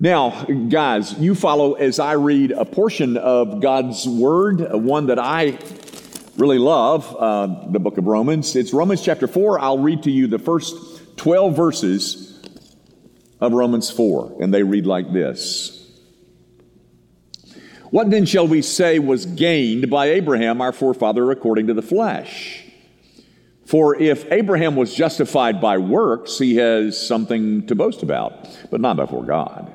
Now, guys, you follow as I read a portion of God's Word, one that I really love, uh, the book of Romans. It's Romans chapter 4. I'll read to you the first 12 verses of Romans 4, and they read like this. What then shall we say was gained by Abraham, our forefather, according to the flesh? For if Abraham was justified by works, he has something to boast about, but not before God.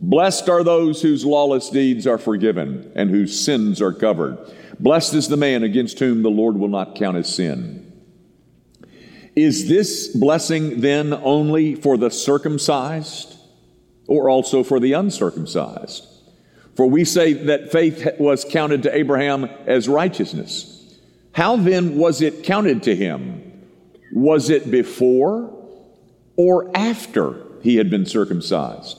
Blessed are those whose lawless deeds are forgiven and whose sins are covered. Blessed is the man against whom the Lord will not count his sin. Is this blessing then only for the circumcised? or also for the uncircumcised. For we say that faith was counted to Abraham as righteousness. How then was it counted to him? Was it before or after he had been circumcised?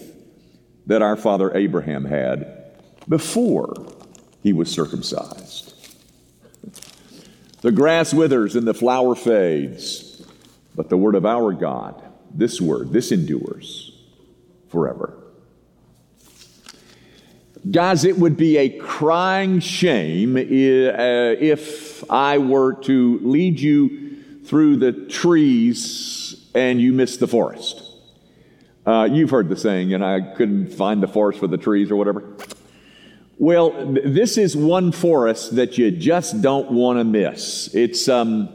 that our father Abraham had before he was circumcised. The grass withers and the flower fades, but the word of our God, this word, this endures forever. Guys, it would be a crying shame uh, if I were to lead you through the trees and you missed the forest. Uh, you've heard the saying, and I couldn't find the forest for the trees or whatever. Well, this is one forest that you just don't want to miss. It's, um,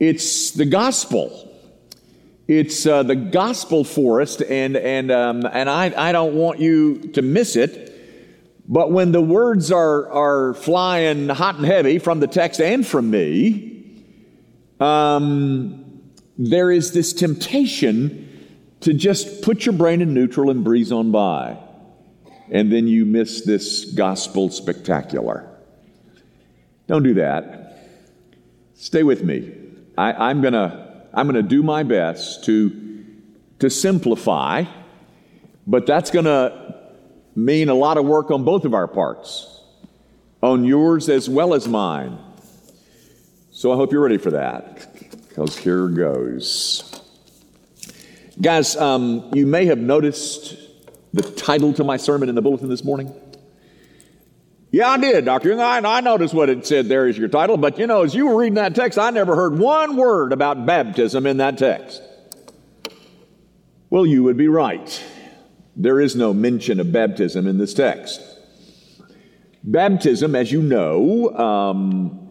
it's the gospel. It's uh, the gospel forest, and, and, um, and I, I don't want you to miss it. But when the words are, are flying hot and heavy from the text and from me, um, there is this temptation to just put your brain in neutral and breeze on by. And then you miss this gospel spectacular. Don't do that. Stay with me. I, I'm going to I'm to do my best to, to simplify, but that's going to mean a lot of work on both of our parts, on yours as well as mine. So I hope you're ready for that, because here goes. Guys, um, you may have noticed the title to my sermon in the bulletin this morning. Yeah, I did, Doctor. I, I noticed what it said there is your title, but you know, as you were reading that text, I never heard one word about baptism in that text. Well, you would be right. There is no mention of baptism in this text. Baptism, as you know, um,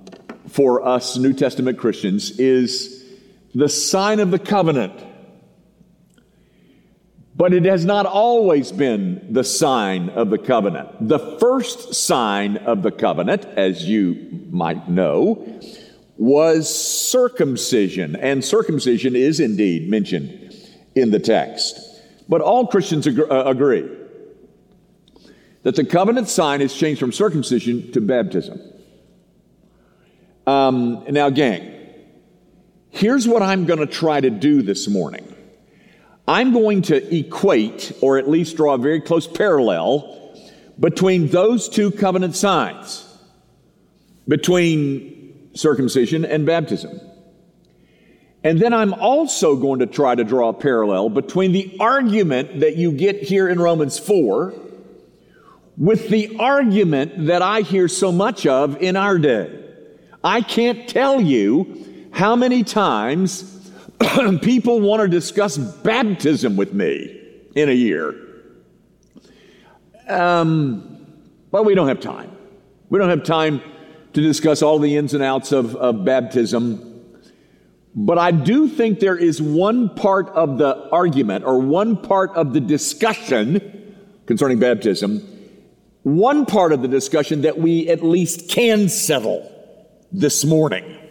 for us New Testament Christians, is the sign of the covenant. But it has not always been the sign of the covenant. The first sign of the covenant, as you might know, was circumcision. And circumcision is indeed mentioned in the text. But all Christians ag- uh, agree that the covenant sign has changed from circumcision to baptism. Um, now, gang, here's what I'm going to try to do this morning. I'm going to equate, or at least draw a very close parallel, between those two covenant signs, between circumcision and baptism. And then I'm also going to try to draw a parallel between the argument that you get here in Romans 4 with the argument that I hear so much of in our day. I can't tell you how many times people want to discuss baptism with me in a year. Um, well, we don't have time. We don't have time to discuss all the ins and outs of, of baptism. But I do think there is one part of the argument or one part of the discussion concerning baptism, one part of the discussion that we at least can settle this morning.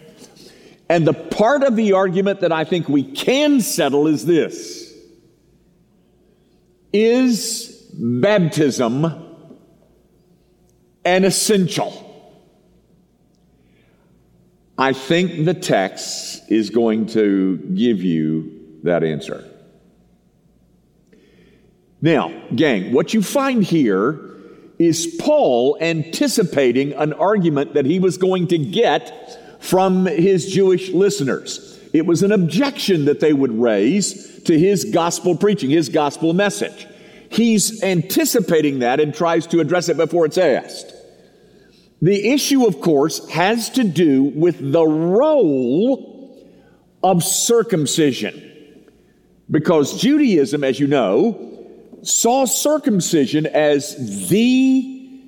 And the part of the argument that I think we can settle is this Is baptism an essential? I think the text is going to give you that answer. Now, gang, what you find here is Paul anticipating an argument that he was going to get from his Jewish listeners. It was an objection that they would raise to his gospel preaching, his gospel message. He's anticipating that and tries to address it before it's asked. The issue, of course, has to do with the role of circumcision. Because Judaism, as you know, saw circumcision as the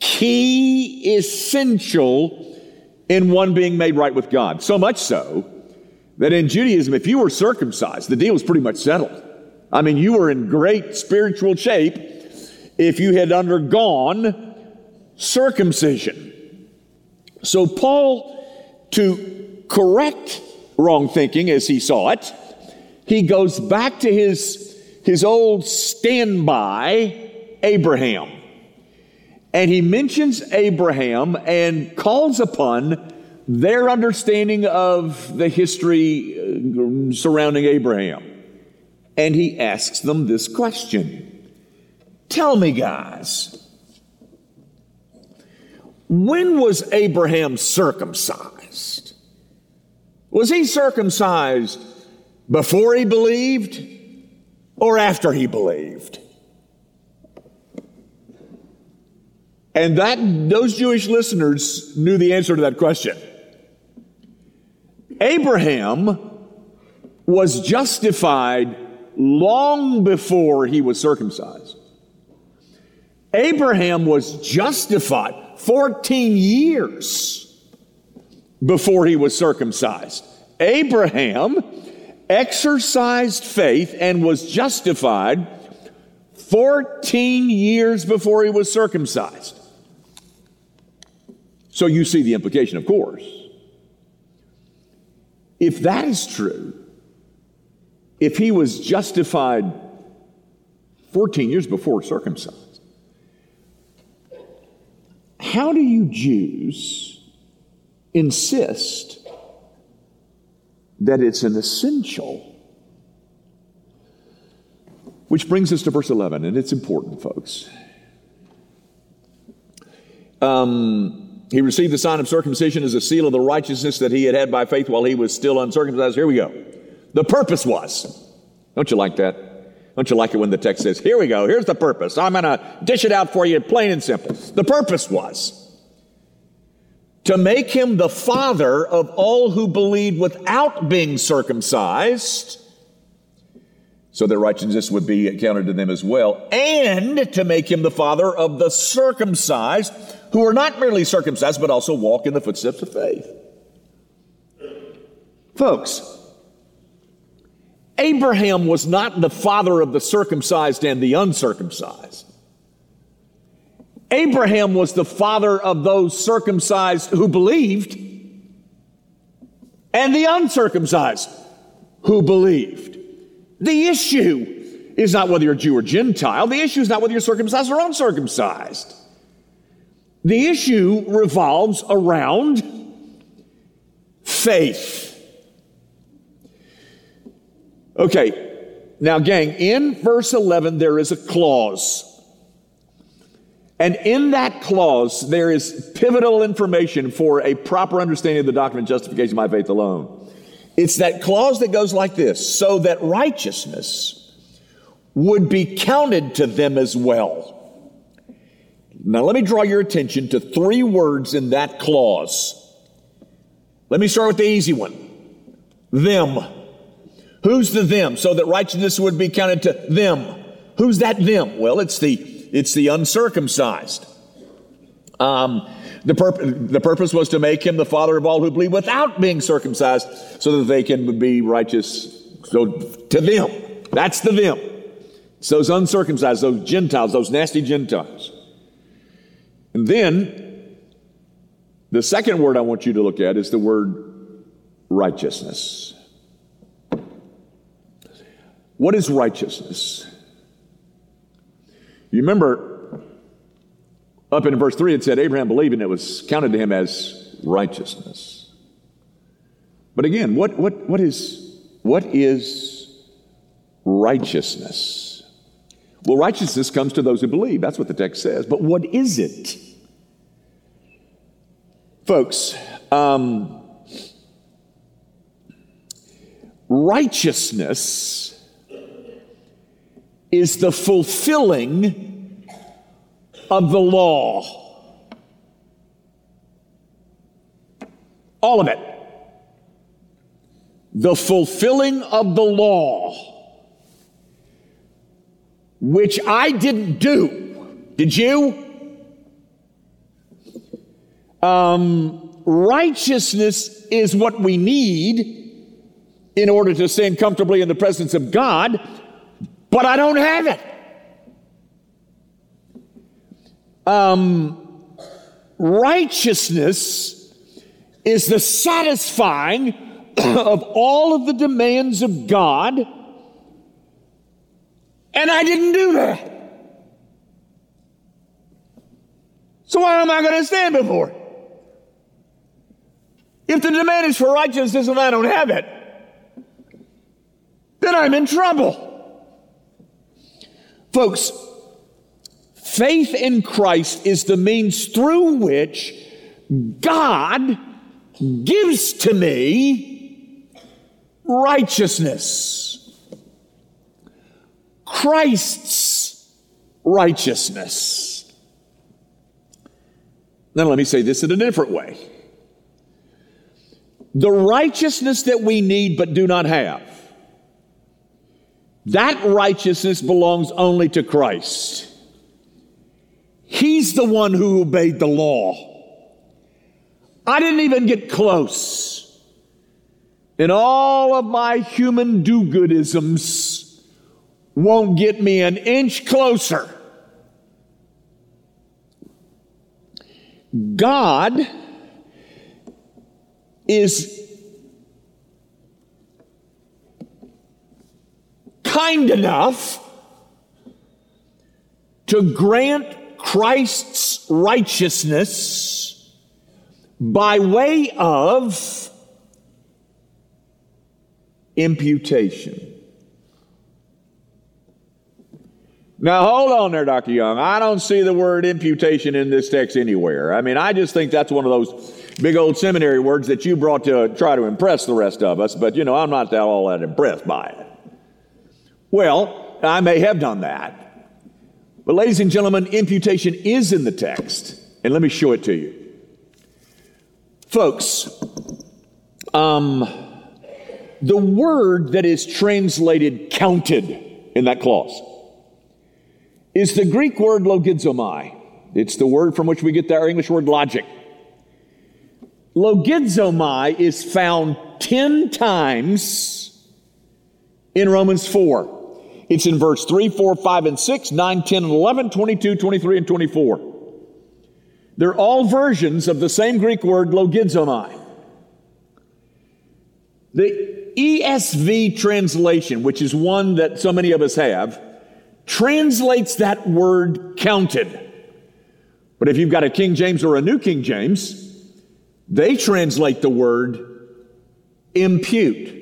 key essential in one being made right with God. So much so that in Judaism, if you were circumcised, the deal was pretty much settled. I mean, you were in great spiritual shape if you had undergone circumcision. So, Paul, to correct wrong thinking as he saw it, he goes back to his, his old standby, Abraham. And he mentions Abraham and calls upon their understanding of the history uh, surrounding Abraham. And he asks them this question Tell me, guys, when was Abraham circumcised? Was he circumcised before he believed or after he believed? And that those Jewish listeners knew the answer to that question. Abraham was justified long before he was circumcised. Abraham was justified 14 years before he was circumcised. Abraham exercised faith and was justified 14 years before he was circumcised. So you see the implication, of course. If that is true, if he was justified 14 years before circumcised, how do you Jews insist that it's an essential? Which brings us to verse 11, and it's important, folks. Um, he received the sign of circumcision as a seal of the righteousness that he had had by faith while he was still uncircumcised. Here we go. The purpose was. Don't you like that? Don't you like it when the text says, Here we go, here's the purpose. I'm going to dish it out for you plain and simple. The purpose was to make him the father of all who believed without being circumcised, so that righteousness would be accounted to them as well, and to make him the father of the circumcised, who are not merely circumcised, but also walk in the footsteps of faith. Folks, Abraham was not the father of the circumcised and the uncircumcised. Abraham was the father of those circumcised who believed and the uncircumcised who believed. The issue is not whether you're Jew or Gentile. The issue is not whether you're circumcised or uncircumcised. The issue revolves around faith. Okay, now, gang, in verse 11, there is a clause. And in that clause, there is pivotal information for a proper understanding of the doctrine of justification by faith alone. It's that clause that goes like this so that righteousness would be counted to them as well. Now, let me draw your attention to three words in that clause. Let me start with the easy one them. Who's the them? So that righteousness would be counted to them. Who's that them? Well, it's the it's the uncircumcised. Um, the, purp- the purpose was to make him the father of all who believe without being circumcised so that they can be righteous so to them. That's the them. It's those uncircumcised, those Gentiles, those nasty Gentiles. And then the second word I want you to look at is the word righteousness. What is righteousness? You remember up in verse 3 it said Abraham believed and it was counted to him as righteousness. But again, what, what, what, is, what is righteousness? Well, righteousness comes to those who believe. That's what the text says. But what is it? Folks, um, righteousness is the fulfilling of the law. All of it. The fulfilling of the law which I didn't do. Did you? Um, righteousness is what we need in order to stand comfortably in the presence of God, but I don't have it. Um, righteousness is the satisfying of all of the demands of God and I didn't do that. So why am I going to stand before? If the demand is for righteousness and I don't have it, then I'm in trouble. Folks, faith in Christ is the means through which God gives to me righteousness. Christ's righteousness. Now, let me say this in a different way. The righteousness that we need but do not have, that righteousness belongs only to Christ. He's the one who obeyed the law. I didn't even get close. And all of my human do goodisms, won't get me an inch closer. God is kind enough to grant Christ's righteousness by way of imputation. Now, hold on there, Dr. Young. I don't see the word imputation in this text anywhere. I mean, I just think that's one of those big old seminary words that you brought to try to impress the rest of us, but you know, I'm not that all that impressed by it. Well, I may have done that. But, ladies and gentlemen, imputation is in the text, and let me show it to you. Folks, um, the word that is translated counted in that clause is the Greek word logizomai. It's the word from which we get our English word logic. Logizomai is found 10 times in Romans 4. It's in verse 3, 4, 5, and 6, 9, 10, and 11, 22, 23, and 24. They're all versions of the same Greek word logizomai. The ESV translation, which is one that so many of us have, translates that word counted. But if you've got a King James or a New King James, they translate the word impute.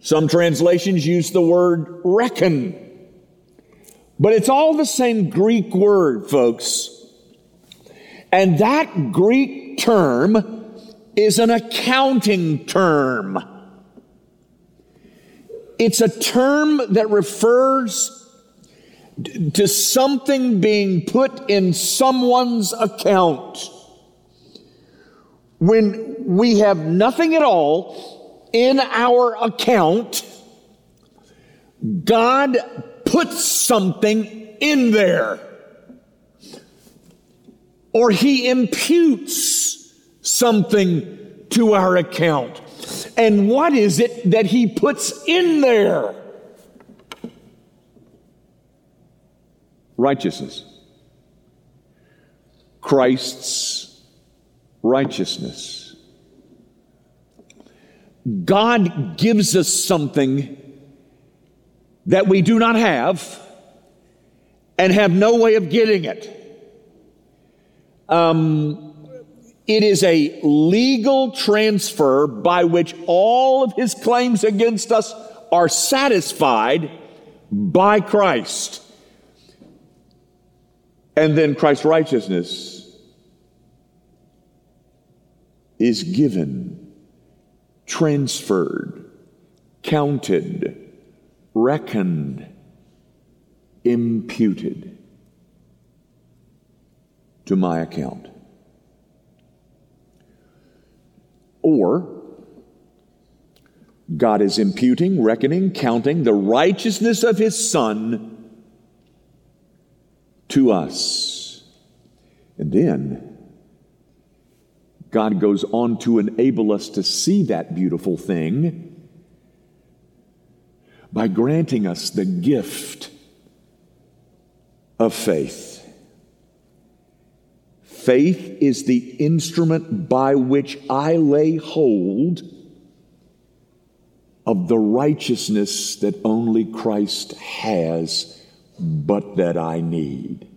Some translations use the word reckon. But it's all the same Greek word, folks. And that Greek term is an accounting term. It's a term that refers to something being put in someone's account when we have nothing at all in our account, God puts something in there. or he imputes something to our account. And what is it that he puts in there? Righteousness. Christ's righteousness. God gives us something that we do not have and have no way of getting it. Um, it is a legal transfer by which all of his claims against us are satisfied by Christ. And then Christ's righteousness is given, transferred, counted, reckoned, imputed to my account. Or, God is imputing, reckoning, counting the righteousness of His Son to us. And then, God goes on to enable us to see that beautiful thing by granting us the gift of faith. Faith is the instrument by which I lay hold of the righteousness that only Christ has, but that I need.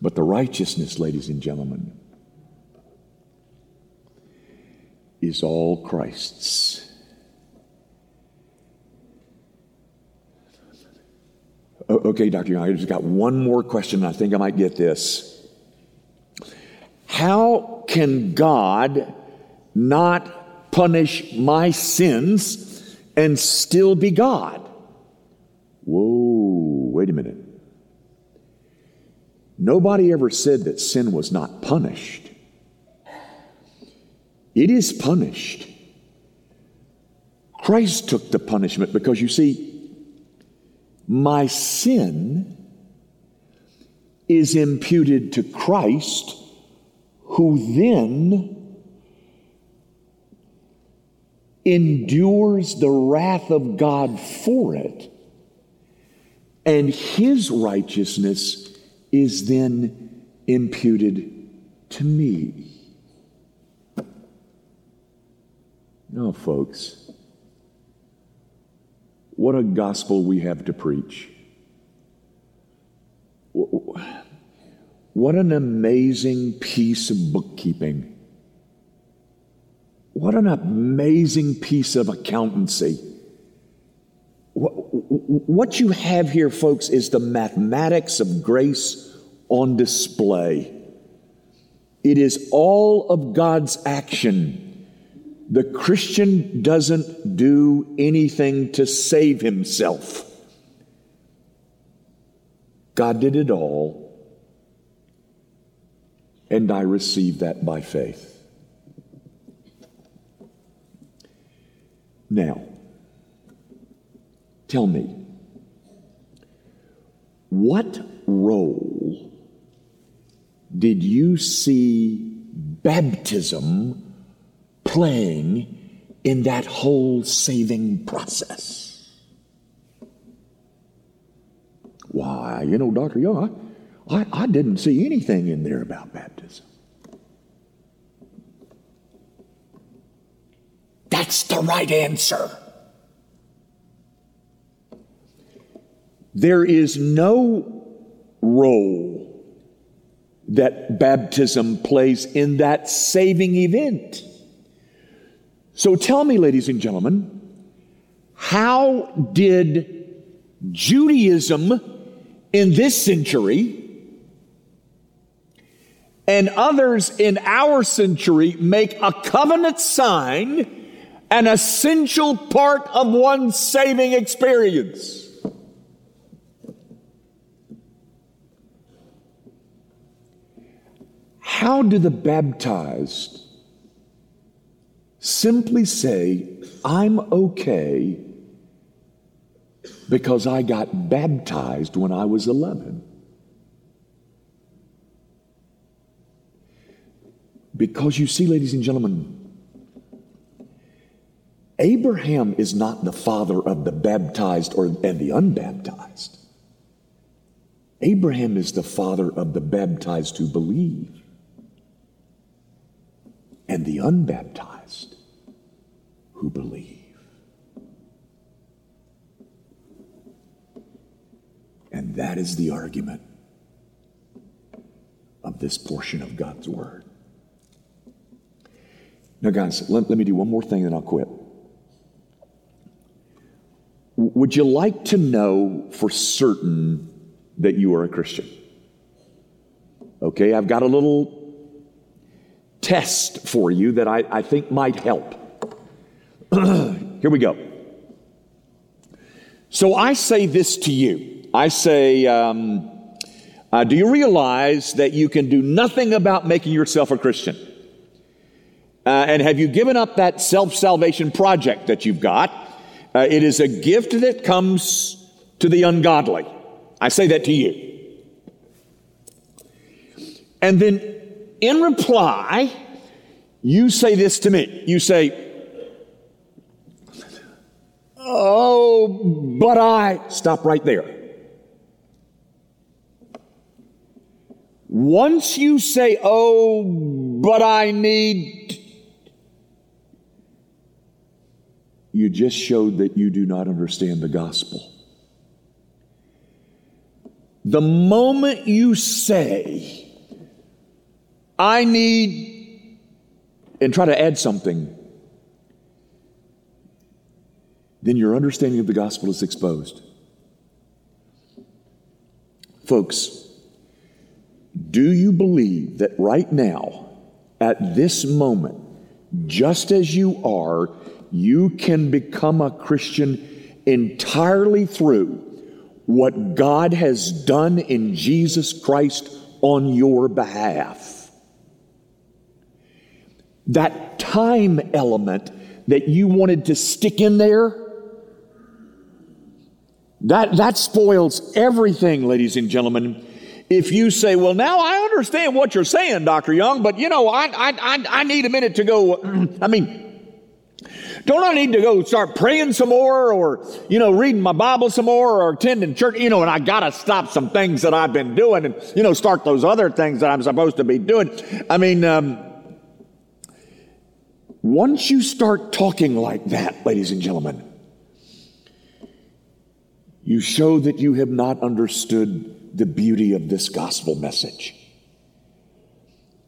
But the righteousness, ladies and gentlemen, is all Christ's. Okay, Dr. Young, I just got one more question. I think I might get this. How can God not punish my sins and still be God? Whoa, wait a minute. Nobody ever said that sin was not punished. It is punished. Christ took the punishment because you see, my sin is imputed to Christ who then endures the wrath of God for it, and his righteousness is then imputed to me. No, folks, what a gospel we have to preach. What an amazing piece of bookkeeping. What an amazing piece of accountancy. What you have here, folks, is the mathematics of grace on display. It is all of God's action. The Christian doesn't do anything to save himself. God did it all and I receive that by faith. Now, tell me, what role did you see baptism playing in that whole saving process? Why, you know, Dr. Young, I, I didn't see anything in there about baptism. That's the right answer. There is no role that baptism plays in that saving event. So tell me, ladies and gentlemen, how did Judaism in this century and others in our century make a covenant sign an essential part of one's saving experience. How do the baptized simply say, I'm okay because I got baptized when I was 11? Because you see, ladies and gentlemen, Abraham is not the father of the baptized or and the unbaptized. Abraham is the father of the baptized who believe and the unbaptized who believe. And that is the argument of this portion of God's Word. Now, guys, let, let me do one more thing and I'll quit. Would you like to know for certain that you are a Christian? Okay, I've got a little test for you that I, I think might help. Here we go. So I say this to you. I say, um, uh, do you realize that you can do nothing about making yourself a Christian? Uh, and have you given up that self salvation project that you've got? Uh, it is a gift that comes to the ungodly. I say that to you. And then in reply, you say this to me. You say, Oh, but I. Stop right there. Once you say, Oh, but I need. You just showed that you do not understand the gospel. The moment you say, I need, and try to add something, then your understanding of the gospel is exposed. Folks, do you believe that right now, at this moment, just as you are, you can become a Christian entirely through what God has done in Jesus Christ on your behalf? That time element that you wanted to stick in there, that, that spoils everything, ladies and gentlemen. If you say, well, now I understand what you're saying, Dr. Young, but you know, I, I, I, I need a minute to go. I mean, don't I need to go start praying some more or, you know, reading my Bible some more or attending church? You know, and I got to stop some things that I've been doing and, you know, start those other things that I'm supposed to be doing. I mean, um, once you start talking like that, ladies and gentlemen, you show that you have not understood the beauty of this gospel message.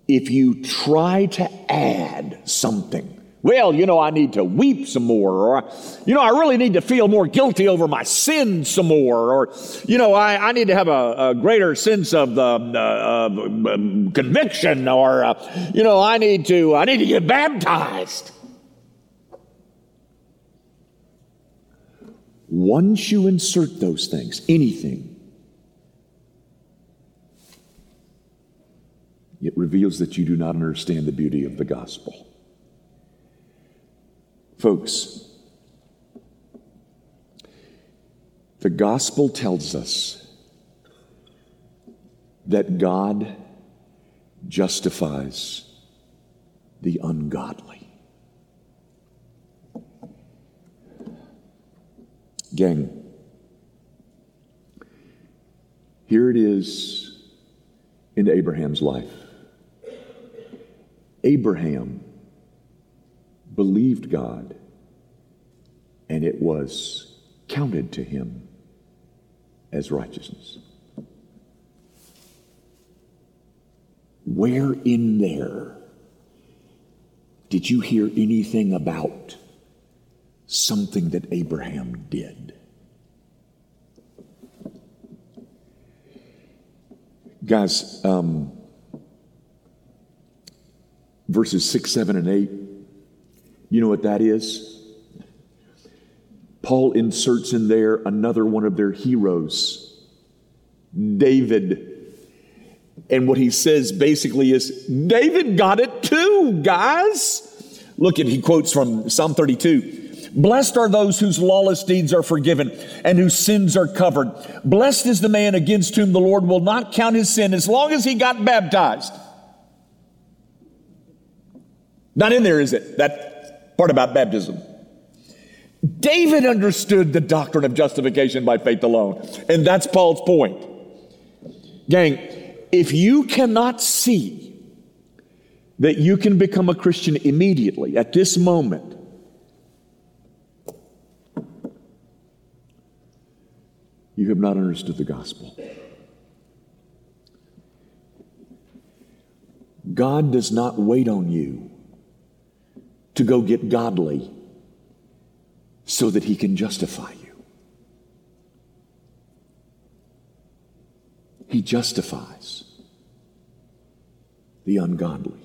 If you try to add something, well, you know, I need to weep some more, or, you know, I really need to feel more guilty over my sins some more, or, you know, I, I need to have a, a greater sense of the uh, uh, conviction, or, uh, you know, I need to, I need to get baptized. Once you insert those things, anything, it reveals that you do not understand the beauty of the gospel. Folks, the gospel tells us that God justifies the ungodly. Gang, here it is in Abraham's life. Abraham believed God, and it was counted to him as righteousness. Where in there did you hear anything about something that Abraham did. Guys, um, verses 6, 7, and 8, you know what that is? Paul inserts in there another one of their heroes, David. And what he says basically is David got it too, guys. Look at, he quotes from Psalm 32. Blessed are those whose lawless deeds are forgiven and whose sins are covered. Blessed is the man against whom the Lord will not count his sin as long as he got baptized. Not in there, is it? That part about baptism. David understood the doctrine of justification by faith alone. And that's Paul's point. Gang, if you cannot see that you can become a Christian immediately at this moment, you have not understood the gospel. God does not wait on you to go get godly so that he can justify you. He justifies the ungodly.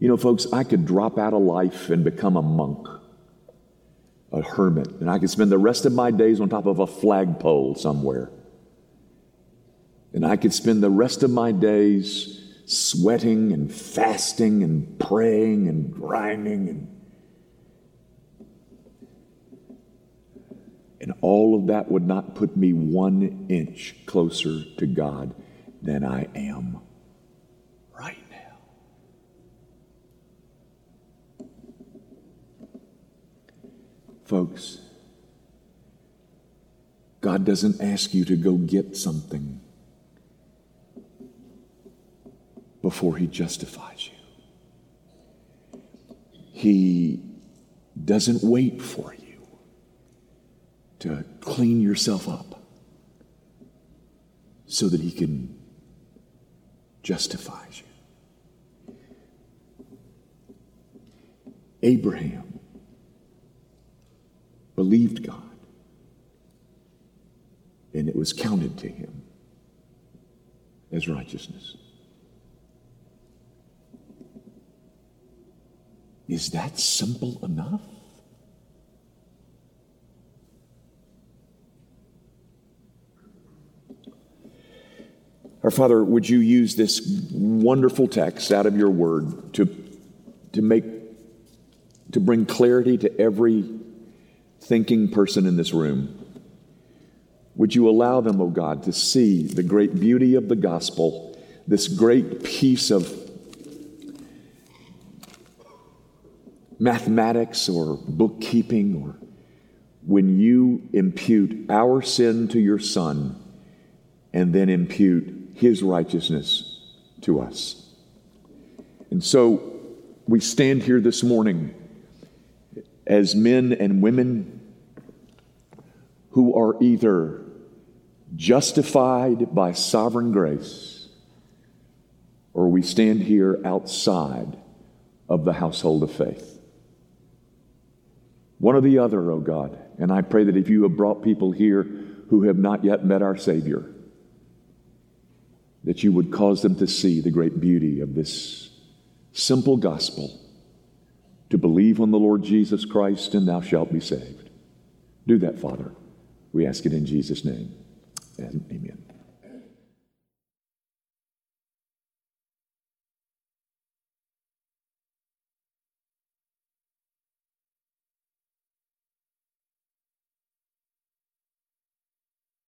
You know, folks, I could drop out of life and become a monk, a hermit, and I could spend the rest of my days on top of a flagpole somewhere. And I could spend the rest of my days sweating and fasting and praying and grinding and And all of that would not put me one inch closer to God than I am right now. Folks, God doesn't ask you to go get something before He justifies you. He doesn't wait for you to clean yourself up so that He can justify you. Abraham believed God, and it was counted to him as righteousness. Is that simple enough? Our Father, would you use this wonderful text out of your word to, to make to bring clarity to every thinking person in this room? Would you allow them, O oh God, to see the great beauty of the gospel, this great piece of mathematics or bookkeeping, or when you impute our sin to your Son and then impute his righteousness to us. And so we stand here this morning as men and women who are either justified by sovereign grace or we stand here outside of the household of faith. One or the other, oh God. And I pray that if you have brought people here who have not yet met our Savior, that you would cause them to see the great beauty of this simple gospel to believe on the Lord Jesus Christ and thou shalt be saved. Do that, Father. We ask it in Jesus' name. Amen.